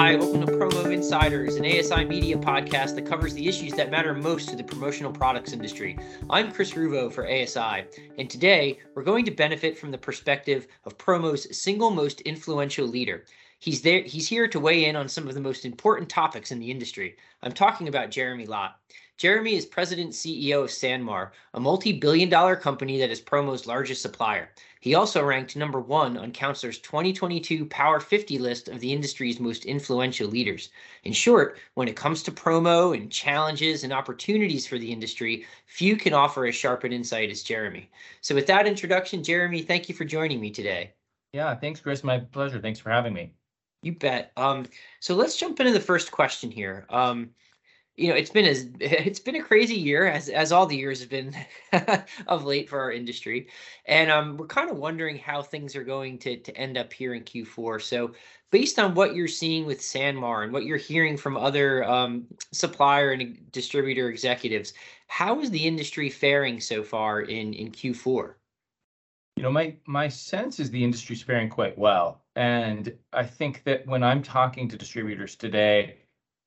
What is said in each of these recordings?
Hi, welcome to Promo Insiders, an ASI media podcast that covers the issues that matter most to the promotional products industry. I'm Chris Ruvo for ASI, and today we're going to benefit from the perspective of Promo's single most influential leader. He's there he's here to weigh in on some of the most important topics in the industry. I'm talking about Jeremy Lott. Jeremy is president CEO of Sanmar, a multi-billion dollar company that is Promo's largest supplier. He also ranked number one on Counselor's 2022 Power 50 list of the industry's most influential leaders. In short, when it comes to promo and challenges and opportunities for the industry, few can offer as sharp an insight as Jeremy. So with that introduction, Jeremy, thank you for joining me today. Yeah, thanks, Chris. My pleasure. Thanks for having me. You bet. Um, so let's jump into the first question here. Um, you know it's been as it's been a crazy year as as all the years have been of late for our industry. And um we're kind of wondering how things are going to to end up here in q4 so based on what you're seeing with sanmar and what you're hearing from other um, supplier and distributor executives how is the industry faring so far in in q4 you know my my sense is the industry's faring quite well. And i think that when i'm talking to distributors today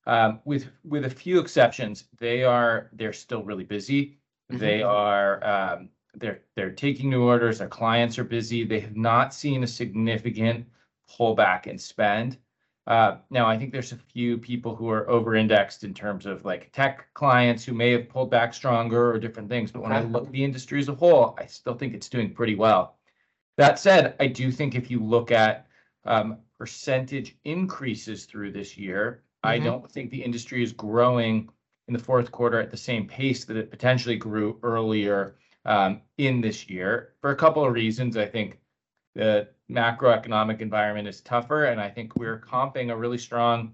um, with with a few exceptions, they are they're still really busy. Mm-hmm. They are um, they're they're taking new orders. Their clients are busy. They have not seen a significant pullback in spend. Uh, now, I think there's a few people who are over-indexed in terms of like tech clients who may have pulled back stronger or different things. But when I look at the industry as a whole, I still think it's doing pretty well. That said, I do think if you look at um, percentage increases through this year, I mm-hmm. don't think the industry is growing in the fourth quarter at the same pace that it potentially grew earlier um, in this year for a couple of reasons. I think the macroeconomic environment is tougher, and I think we're comping a really strong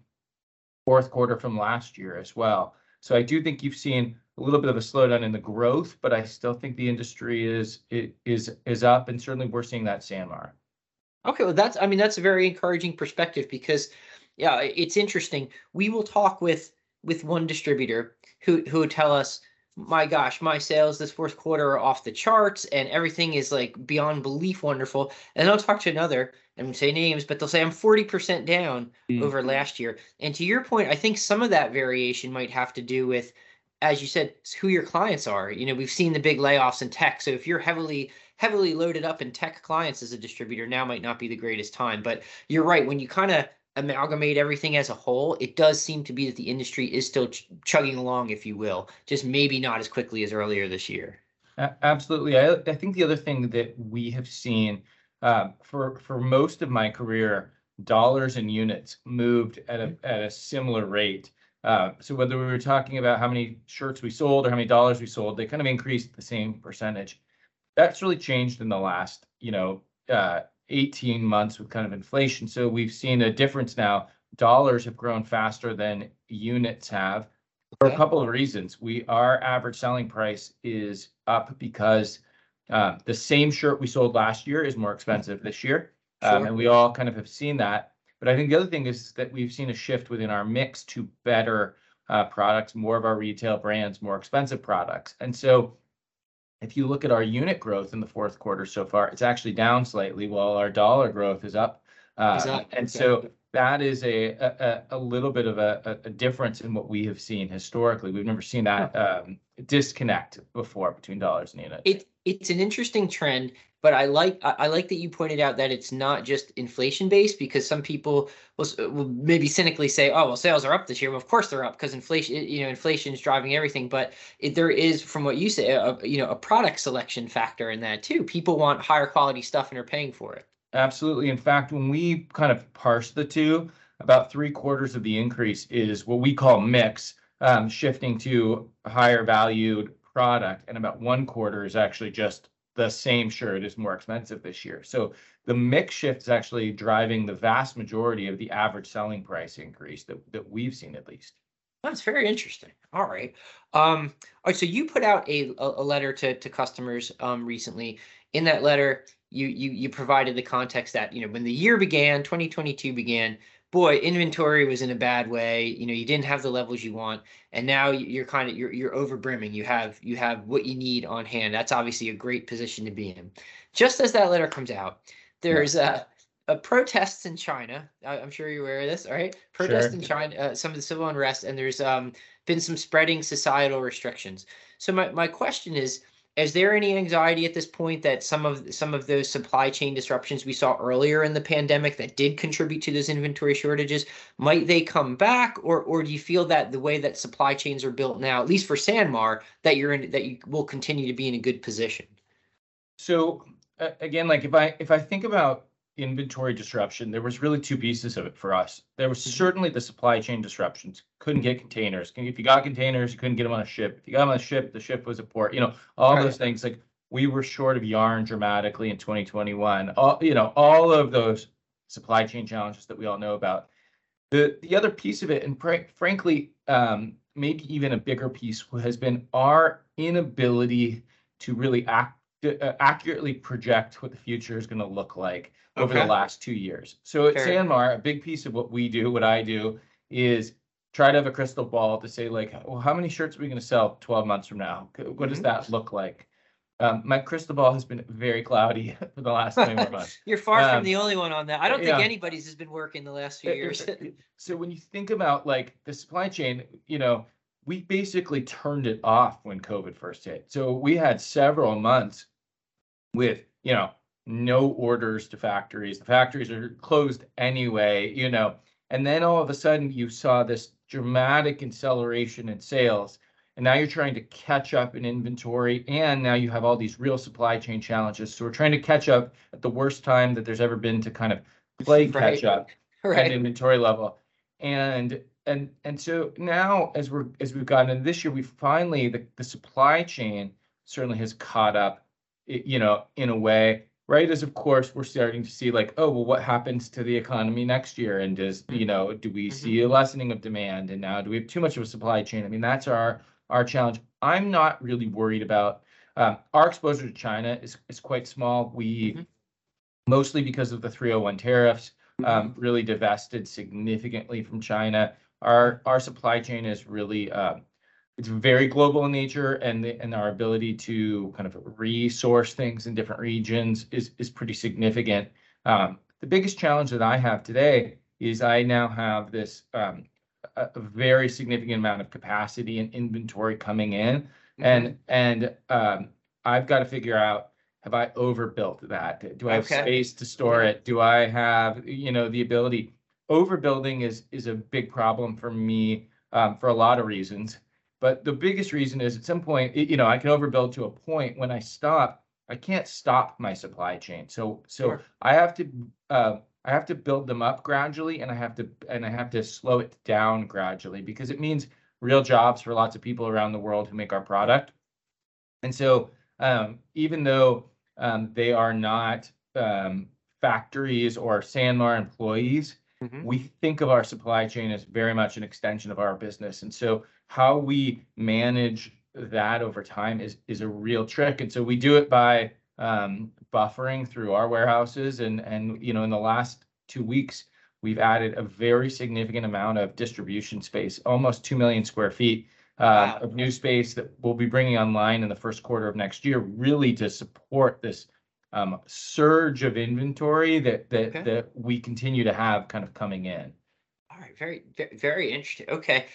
fourth quarter from last year as well. So I do think you've seen a little bit of a slowdown in the growth, but I still think the industry is is is up, and certainly we're seeing that Sanmar. Okay, well that's I mean that's a very encouraging perspective because yeah, it's interesting. We will talk with with one distributor who who would tell us, my gosh, my sales this fourth quarter are off the charts and everything is like beyond belief wonderful. And I'll talk to another and say names, but they'll say I'm 40% down mm-hmm. over last year. And to your point, I think some of that variation might have to do with, as you said, who your clients are. You know, we've seen the big layoffs in tech. So if you're heavily heavily loaded up in tech clients as a distributor, now might not be the greatest time. But you're right, when you kind of amalgamate everything as a whole, it does seem to be that the industry is still ch- chugging along, if you will, just maybe not as quickly as earlier this year. Absolutely. I, I think the other thing that we have seen uh, for for most of my career, dollars and units moved at a at a similar rate. Uh, so whether we were talking about how many shirts we sold or how many dollars we sold, they kind of increased the same percentage. That's really changed in the last, you know, uh, 18 months with kind of inflation. So we've seen a difference now. Dollars have grown faster than units have for a couple of reasons. We our average selling price is up because uh, the same shirt we sold last year is more expensive this year, um, and we all kind of have seen that. But I think the other thing is that we've seen a shift within our mix to better uh, products, more of our retail brands, more expensive products, and so if you look at our unit growth in the fourth quarter so far, it's actually down slightly while our dollar growth is up. Uh, and so that is a, a, a little bit of a, a difference in what we have seen historically. We've never seen that um, disconnect before between dollars and units. It, it's an interesting trend but I like I like that you pointed out that it's not just inflation based because some people will, will maybe cynically say, "Oh, well, sales are up this year." Well, of course they're up because inflation, you know, inflation is driving everything. But it, there is, from what you say, a, you know, a product selection factor in that too. People want higher quality stuff and are paying for it. Absolutely. In fact, when we kind of parse the two, about three quarters of the increase is what we call mix, shifting to a higher valued product, and about one quarter is actually just the same shirt is more expensive this year. So the mix shift is actually driving the vast majority of the average selling price increase that, that we've seen at least. That's very interesting. All right. Um, all right. So you put out a, a letter to, to customers um, recently. In that letter, you, you you provided the context that you know when the year began, 2022 began, boy, inventory was in a bad way. You know, you didn't have the levels you want, and now you're kind of you're you're over brimming. You have you have what you need on hand. That's obviously a great position to be in. Just as that letter comes out, there's a uh, protests in China. I, am sure you're aware of this. All right, protests Sure. in China. Uh, some of the civil unrest, and there's um, been some spreading societal restrictions. So my my question is. Is there any anxiety at this point that some of some of those supply chain disruptions we saw earlier in the pandemic that did contribute to those inventory shortages might they come back? Or or do you feel that the way that supply chains are built now at least for Sanmar that you're in that you will continue to be in a good position? So uh, again, like if I if I think about inventory disruption, there was really two pieces of it for us. There was Mhm. certainly the supply chain disruptions. Couldn't get containers. If you got containers, you couldn't get them on a ship. If you got them on a ship, the ship was a port. You know, all Right. those things. Like we were short of yarn dramatically in 2021. All you know, all of those supply chain challenges that we all know about. The the other piece of it, and pr- frankly, um, maybe even a bigger piece, has been our inability to really act uh, accurately project what the future is going to look like over the last two years. So at Fair. Sanmar, a big piece of what we do, what I do, is try to have a crystal ball to say like, well, how many shirts are we going to sell 12 months from now? What does Mhm. that look like? Um, my crystal ball has been very cloudy for the last 21 months. You're far Um, from the only one on that. I don't think yeah. anybody's has been working the last few uh, years. uh, So when you think about like the supply chain, you know, we basically turned it off when COVID first hit. So we had several months with, you know, no orders to factories. The factories are closed anyway, you know. And then all of a sudden you saw this dramatic acceleration in sales. And now you're trying to catch up in inventory. And now you have all these real supply chain challenges. So we're trying to catch up at the worst time that there's ever been to kind of play Right. catch up at inventory level. And and and so now as we're as we've gotten into this year, we finally the, the supply chain certainly has caught up, you know, in a way, right? Is of course we're starting to see like, oh well, what happens to the economy next year? And does you know, do we see a lessening of demand? And now do we have too much of a supply chain? I mean, that's our our challenge. I'm not really worried about um, our exposure to China is is quite small. We Mhm. mostly because of the 301 tariffs um, really divested significantly from China. Our our supply chain is really um, it's very global in nature, and the, and our ability to kind of resource things in different regions is is pretty significant. Um, the biggest challenge that I have today is I now have this um, a, a very significant amount of capacity and inventory coming in, Mm-hmm. and and um, I've got to figure out have I overbuilt that? Do I have Okay. space to store it? Do I have, you know, the ability? Overbuilding is is a big problem for me um, for a lot of reasons. But the biggest reason is at some point, you know, I can overbuild to a point when I stop, I can't stop my supply chain. So so Sure. I have to uh, I have to build them up gradually, and I have to and I have to slow it down gradually because it means real jobs for lots of people around the world who make our product. And so um, even though um, they are not um, factories or Sanmar employees, Mhm. we think of our supply chain as very much an extension of our business. And so how we manage that over time is is a real trick. And so we do it by um, buffering through our warehouses. And and you know, in the last two weeks, we've added a very significant amount of distribution space, almost two million square feet uh, Wow. of new space that we'll be bringing online in the first quarter of next year, really to support this um, surge of inventory that that Okay. that we continue to have kind of coming in. All right, very, ve- very interesting. Okay,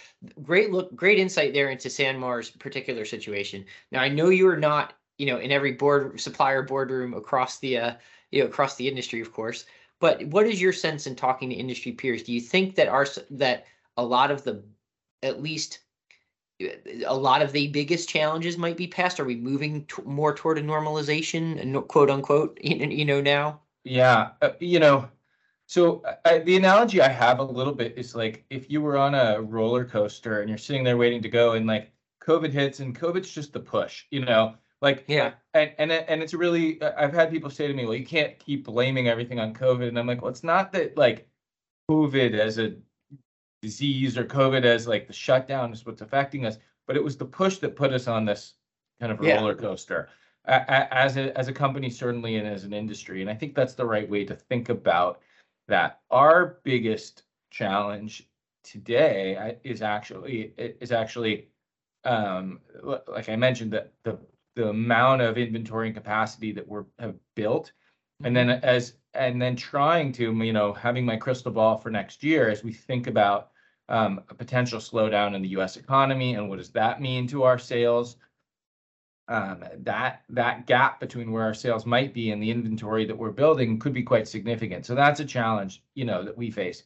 great look, great insight there into Sanmar's particular situation. Now, I know you are not, you know, in every board supplier boardroom across the, uh, you know, across the industry, of course. But what is your sense in talking to industry peers? Do you think that our that a lot of the, at least, uh, a lot of the biggest challenges might be past? Are we moving more toward a normalization, quote unquote, you know now? Yeah, uh, you know, so I, the analogy I have a little bit is like if you were on a roller coaster and you're sitting there waiting to go, and like COVID hits, and COVID's just the push, you know, like Yeah. and and and it's really uh, I've had people say to me, well, you can't keep blaming everything on COVID, and I'm like, well, it's not that like COVID as a disease or COVID as like the shutdown is what's affecting us, but it was the push that put us on this kind of Yeah. roller coaster as a as a company certainly and as an industry, and I think that's the right way to think about that. Our biggest challenge today is actually is actually um like I mentioned that the the amount of inventory and capacity that we're have built and then as and then trying to, you know, having my crystal ball for next year as we think about um, a potential slowdown in the U.S. economy and what does that mean to our sales? Um, that that gap between where our sales might be and the inventory that we're building could be quite significant. So that's a challenge, you know, that we face.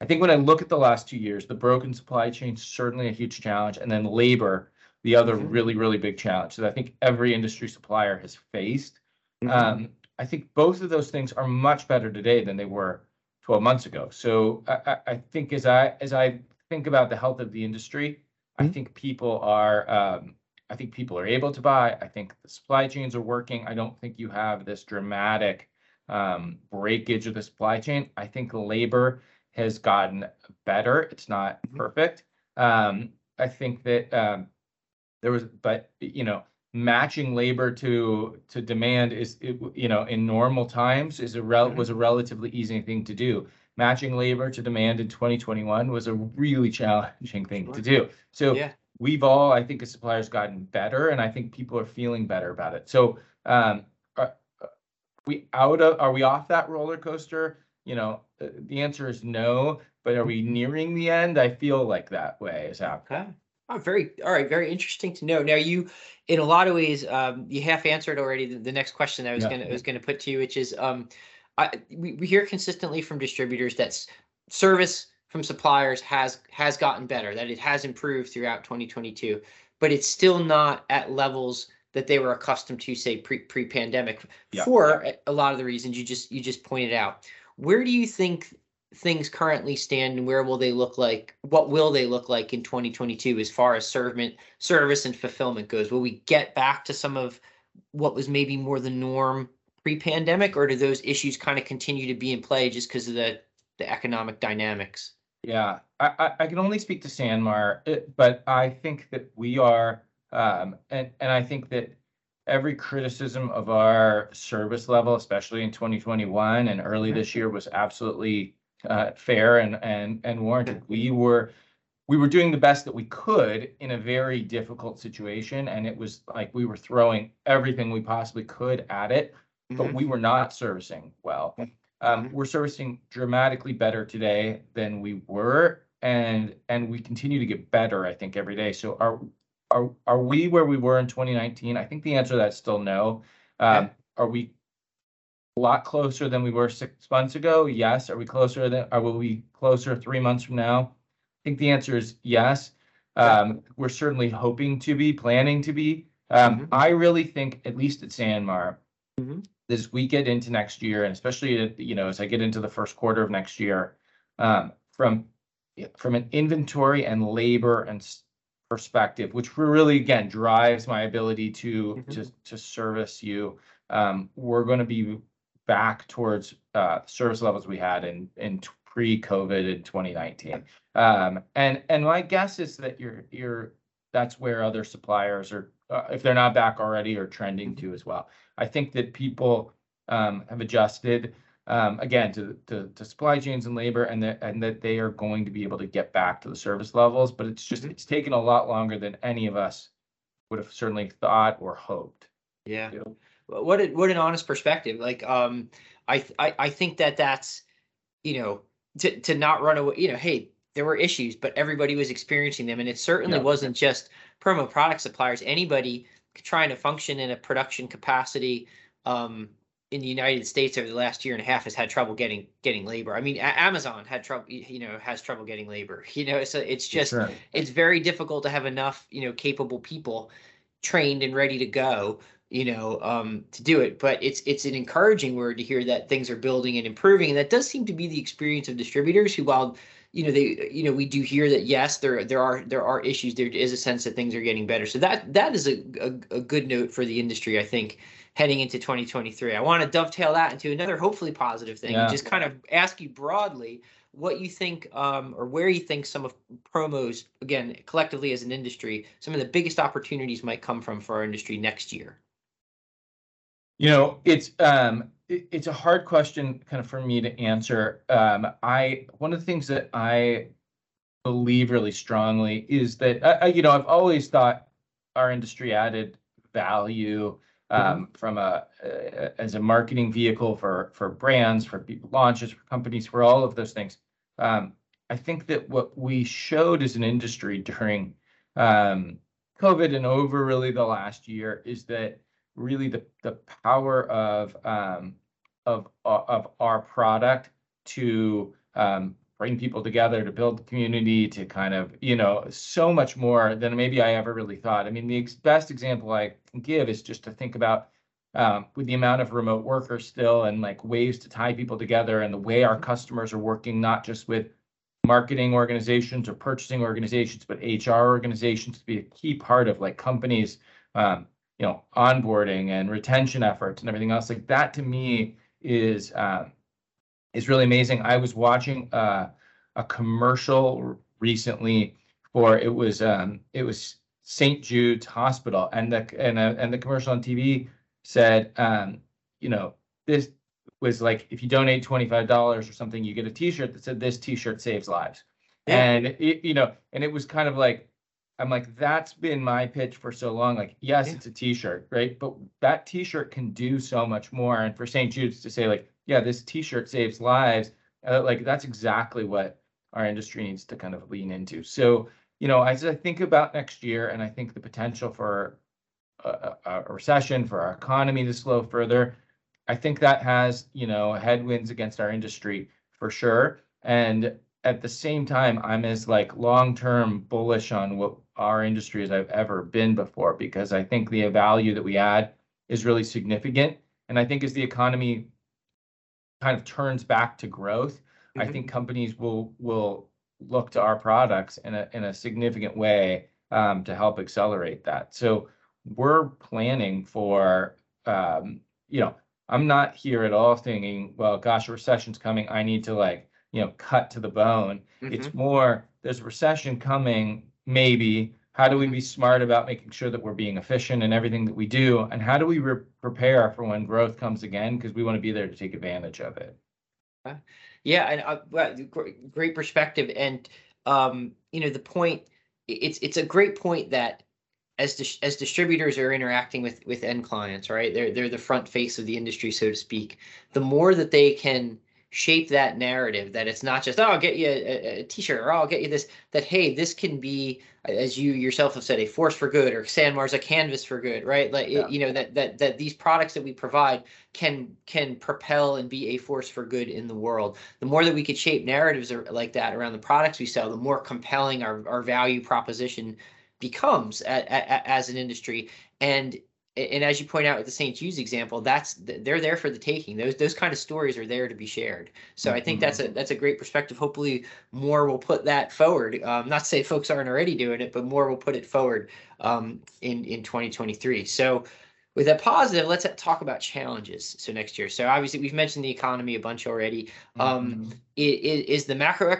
I think when I look at the last two years, the broken supply chain certainly a huge challenge, and then labor, the other mm-hmm. really really big challenge that I think every industry supplier has faced. Mm-hmm. Um, I think both of those things are much better today than they were 12 months ago. So I, I think as I as I think about the health of the industry, I mm-hmm. think people are um, I think people are able to buy. I think the supply chains are working. I don't think you have this dramatic um, breakage of the supply chain. I think labor has gotten better. It's not mm-hmm. perfect. Um, I think that um, there was, but you know, matching labor to to demand is, you know, in normal times is a rel- mm-hmm. was a relatively easy thing to do. Matching labor to demand in 2021 was a really challenging thing to do. So yeah we've all, I think, as suppliers, gotten better, and I think people are feeling better about it. So, um, are, we out of? Are we off that roller coaster? You know, uh, the answer is no. But are we nearing the end? I feel like that way is happening. Okay. Oh, very all right. Very interesting to know. Now, you, in a lot of ways, um, you half answered already the, the next question I was yeah. gonna I was gonna put to you, which is, um, I we, we hear consistently from distributors that service from suppliers has has gotten better, that it has improved throughout 2022, but it's still not at levels that they were accustomed to, say pre pre pandemic, yeah. for a lot of the reasons you just you just pointed out. Where do you think things currently stand, and where will they look like? What will they look like in 2022 as far as servant service and fulfillment goes? Will we get back to some of what was maybe more the norm pre-pandemic, or do those issues kind of continue to be in play just because of the the economic dynamics? Yeah, I, I, I can only speak to Sanmar, uh, but I think that we are, um, and, and I think that every criticism of our service level, especially in 2021 and early mm-hmm. this year, was absolutely uh, fair and, and, and warranted. We were, we were doing the best that we could in a very difficult situation, and it was like we were throwing everything we possibly could at it, but mm-hmm. we were not servicing well. Um, mm-hmm. we're servicing dramatically better today than we were, and and we continue to get better. I think every day. So are are are we where we were in 2019? I think the answer to that's still no. Um, Are we a lot closer than we were six months ago? Yes. Are we closer than? Are we closer three months from now? I think the answer is yes. Um, we're certainly hoping to be, planning to be. Um, mm-hmm. I really think, at least at Sanmar, mm-hmm as we get into next year, and especially you know as I get into the first quarter of next year, um, from from an inventory and labor and perspective, which really again drives my ability to mm-hmm. to to service you. Um, we're going to be back towards uh, service levels we had in in pre-COVID in 2019. Um, and and my guess is that you're you're that's where other suppliers are, uh, if they're not back already, or trending mm-hmm. to as well. I think that people um, have adjusted um, again to, to, to supply chains and labor, and that and that they are going to be able to get back to the service levels. But it's just mm-hmm. it's taken a lot longer than any of us would have certainly thought or hoped. Yeah. What a, what an honest perspective. Like um, I, I I think that that's you know to to not run away. You know, hey, there were issues, but everybody was experiencing them, and it certainly yeah. wasn't just promo product suppliers. Anybody trying to function in a production capacity um, in the United States over the last year and a half has had trouble getting getting labor. I mean, a- Amazon had trouble, you know, has trouble getting labor. You know, so it's just right. it's very difficult to have enough, you know, capable people trained and ready to go, you know, um, to do it. But it's it's an encouraging word to hear that things are building and improving, and that does seem to be the experience of distributors who, while you know they you know we do hear that yes there there are there are issues. There is a sense that things are getting better. So that that is a, a, a good note for the industry i think heading into 2023 i want to dovetail that into another hopefully positive thing yeah. and just kind of ask you broadly what you think um, or where you think some of promos again collectively as an industry some of the biggest opportunities might come from for our industry next year. You know it's um it's a hard question kind of for me to answer. Um, I one of the things that I believe really strongly is that I, you know I've always thought our industry added value um, from a, uh, as a marketing vehicle for, for brands, for launches, for companies, for all of those things. Um, I think that what we showed as an industry during um, COVID and over really the last year is that really the, the power of um, of of our product to um, bring people together, to build community, to kind of you know so much more than maybe I ever really thought. I mean, the ex- best example I give is just to think about um, with the amount of remote workers still and like ways to tie people together and the way our customers are working, not just with marketing organizations or purchasing organizations, but HR organizations to be a key part of like companies, um, you know, onboarding and retention efforts and everything else. Like that to me is uh, is really amazing. I was watching uh, a commercial recently for it was um, it was St. Jude's Hospital, and the and uh, and the commercial on TV said, um, you know, this was like if you donate twenty five dollars or something, you get a T-shirt that said this T-shirt saves lives, yeah. and it, you know, and it was kind of like I'm like, that's been my pitch for so long. Like, yes, yeah. it's a T-shirt, right? But that T-shirt can do so much more. And for St. Jude's to say, like, yeah, this T-shirt saves lives, uh, like that's exactly what our industry needs to kind of lean into. So, you know, as I think about next year, and I think the potential for a, a, a recession, for our economy to slow further, I think that has, you know, headwinds against our industry for sure. And at the same time, I'm as like long-term bullish on what our industry as I've ever been before because I think the value that we add is really significant. And I think as the economy kind of turns back to growth, mm-hmm. I think companies will will look to our products in a in a significant way um, to help accelerate that. So we're planning for um, you know I'm not here at all thinking, well, gosh, a recession's coming. I need to like you know, cut to the bone. Mm-hmm. It's more there's a recession coming, maybe. How do we be smart about making sure that we're being efficient in everything that we do? And how do we re- prepare for when growth comes again? Because we want to be there to take advantage of it. Yeah, and uh, great perspective. And um, you know, the point it's it's a great point that as dis- as distributors are interacting with with end clients, right? They're they're the front face of the industry, so to speak. The more that they can shape that narrative that it's not just oh i'll get you a, a, t-shirt or oh, i'll get you this that hey this can be as you yourself have said a force for good or sanmar's a canvas for good right? Like yeah. you know that that that these products that we provide can can propel and be a force for good in the world. The more that we could shape narratives like that around the products we sell the more compelling our, our value proposition becomes a, a, as an industry. And and as you point out with the St. Jude's example, that's they're there for the taking. Those those kind of stories are there to be shared. So mm-hmm. I think that's a mm-hmm. that's a great perspective. Hopefully, more will put that forward. Um, not to say folks aren't already doing it, but more will put it forward um, in in 2023. So with that positive, let's talk about challenges. So next year. So obviously, we've mentioned the economy a bunch already. Um, mm-hmm. is, is the macro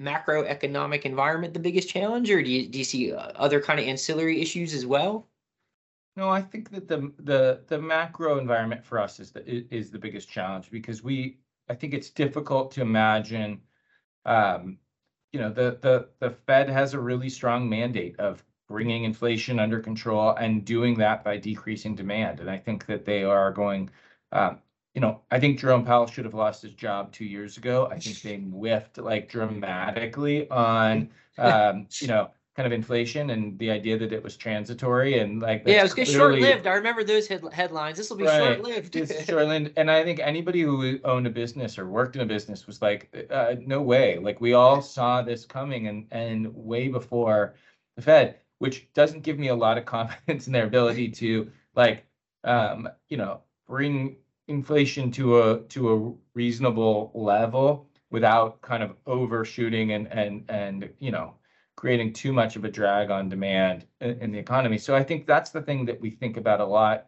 macroeconomic environment the biggest challenge, or do you do you see other kind of ancillary issues as well? No, I think that the the the macro environment for us is the is the biggest challenge because we I think it's difficult to imagine um, you know the the the Fed has a really strong mandate of bringing inflation under control and doing that by decreasing demand. And I think that they are going um, you know I think Jerome Powell should have lost his job two years ago. I think they whiffed like dramatically on um, you know kind of inflation and the idea that it was transitory and like yeah, it was clearly, short-lived. I remember those head- headlines. This will be right. short-lived. it's short-lived, and I think anybody who owned a business or worked in a business was like, uh, no way. Like we all saw this coming, and and way before the Fed, which doesn't give me a lot of confidence in their ability to like, um, you know, bring inflation to a to a reasonable level without kind of overshooting and and and you know creating too much of a drag on demand in, in the economy. So I think that's the thing that we think about a lot.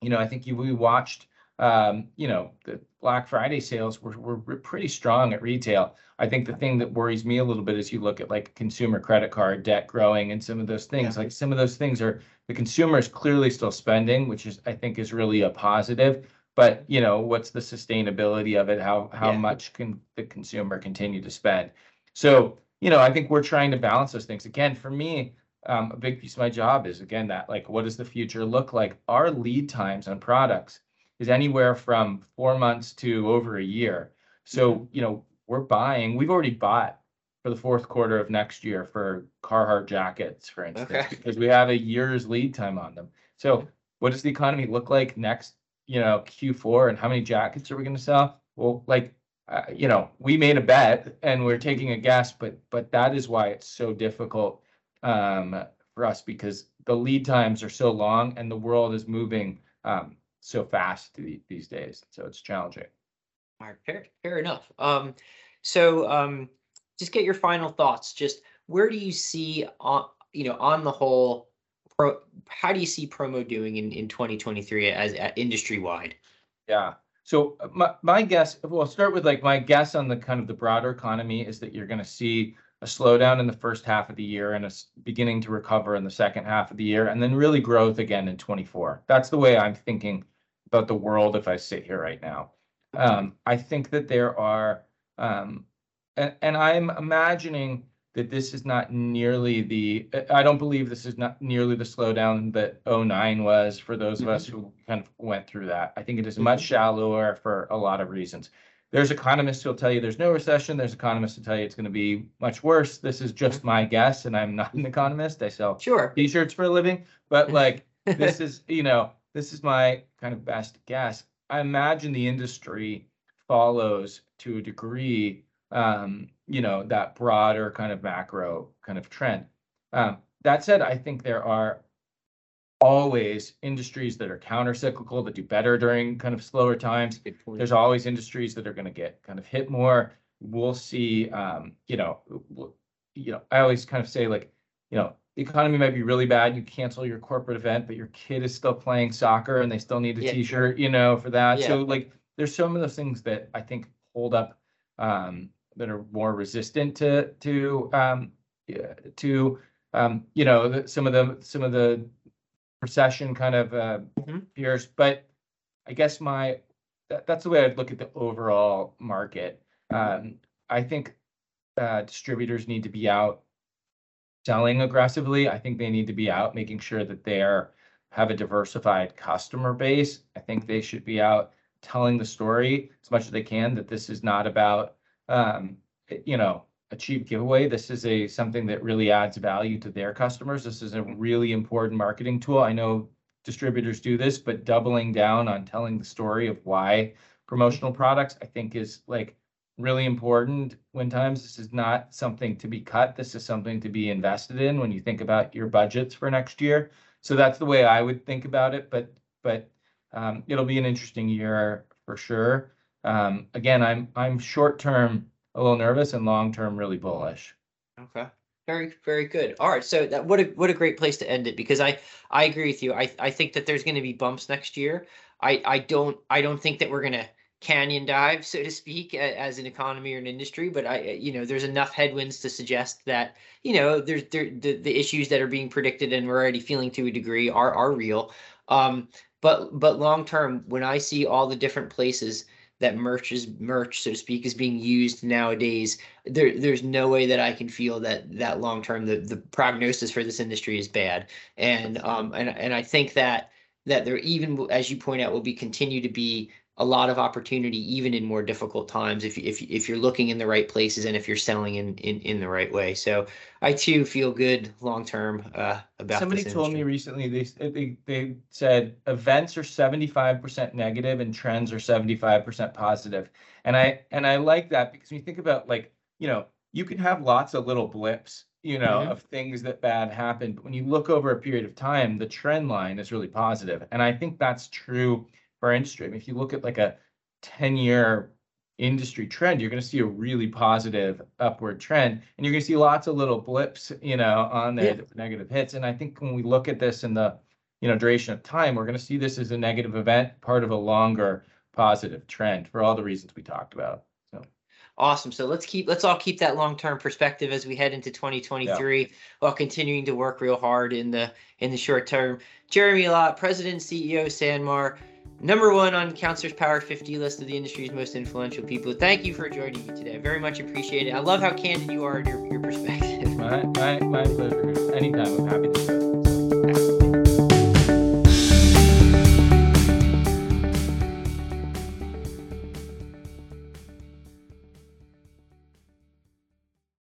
You know, I think you, we watched, um, you know, the Black Friday sales were, were pretty strong at retail. I think the thing that worries me a little bit is you look at like consumer credit card debt growing and some of those things. Yeah. Like some of those things are the consumer is clearly still spending, which is I think is really a positive. But you know, what's the sustainability of it? How how yeah. much can the consumer continue to spend? So you know, I think we're trying to balance those things. Again, for me, um, a big piece of my job is again that like what does the future look like? Our lead times on products is anywhere from four months to over a year. So mm-hmm. you know we're buying. We've already bought for the fourth quarter of next year for Carhartt jackets, for instance, okay. because we have a year's lead time on them. So what does the economy look like next? You know Q4 and how many jackets are we going to sell? Well, like uh, you know, we made a bet and we're taking a guess, but but that is why it's so difficult um, for us because the lead times are so long and the world is moving um, so fast these days. So it's challenging. All right, fair, fair enough. Um, so um, just get your final thoughts. Just where do you see on you know on the whole, pro, how do you see promo doing in in 2023 as, as industry wide? Yeah. So uh, my, my guess, well, I'll start with like my guess on the kind of the broader economy is that you're going to see a slowdown in the first half of the year and a beginning to recover in the second half of the year, and then really growth again in 24. That's the way I'm thinking about the world if I sit here right now. Um, I think that there are, um, and, and I'm imagining that this is not nearly the I don't believe this is not nearly the slowdown that 09 was for those of us mm-hmm. who kind of went through that. I think it is mm-hmm. much shallower for a lot of reasons. There's economists who'll tell you there's no recession. There's economists who tell you it's going to be much worse. This is just mm-hmm. my guess, and I'm not an economist. I sell sure t-shirts for a living, but like this is you know this is my kind of best guess. I imagine the industry follows to a degree um, you know, that broader kind of macro kind of trend. Um, that said, I think there are always industries that are counter-cyclical that do better during kind of slower times. There's always industries that are going to get kind of hit more. We'll see, um, you know, you know, I always kind of say like, you know, the economy might be really bad. You cancel your corporate event, but your kid is still playing soccer and they still need a yeah. t-shirt, you know, for that. Yeah. So like, there's some of those things that I think hold up um, that are more resistant to to um, to um, you know some of the some of the recession kind of uh, mm-hmm. fears. But I guess my that, that's the way I'd look at the overall market. Um, I think uh, distributors need to be out selling aggressively. I think they need to be out making sure that they are have a diversified customer base. I think they should be out telling the story as much as they can that this is not about um, you know, a cheap giveaway. This is a something that really adds value to their customers. This is a really important marketing tool. I know distributors do this, but doubling down on telling the story of why promotional products, I think is like really important when times this is not something to be cut. This is something to be invested in when you think about your budgets for next year. So that's the way I would think about it. But but um, it'll be an interesting year for sure. Um, again, I'm I'm short term a little nervous and long term really bullish. Okay. Very, very good. All right, so that what a what a great place to end it because I I agree with you. I I think that there's going to be bumps next year. I I don't I don't think that we're going to canyon dive so to speak as an economy or an industry but i you know there's enough headwinds to suggest that you know there's there the, the issues that are being predicted and we're already feeling to a degree are are real um but but long term when i see all the different places that merch is merch, so to speak, is being used nowadays, there there's no way that I can feel that that long term the the prognosis for this industry is bad. And um and and I think that that there even as you point out will be continue to be a lot of opportunity even in more difficult times if if if you're looking in the right places and if you're selling in in, in the right way. So I too feel good long term uh, about. Somebody told me recently they, they they said events are seventy five percent negative and trends are seventy five percent positive, and I and I like that because when you think about like you know you can have lots of little blips you know mm-hmm. of things that bad happen but when you look over a period of time, the trend line is really positive, and I think that's true our industry. I mean, if you look at like a 10 year industry trend, you're going to see a really positive upward trend, and you're going to see lots of little blips, you know, on there, yeah. negative hits. And I think when we look at this in the, you know, duration of time, we're going to see this as a negative event, part of a longer positive trend for all the reasons we talked about. So. Awesome. So let's keep let's all keep that long-term perspective as we head into 2023 yeah. while continuing to work real hard in the in the short term. Jeremy Lott, President CEO Sanmar number one on Counselor's Power 50 list of the industry's most influential people. Thank you for joining me today. I Very much appreciate it. I love how candid you are in your, your perspective. My, my, my pleasure. Anytime. I'm happy to.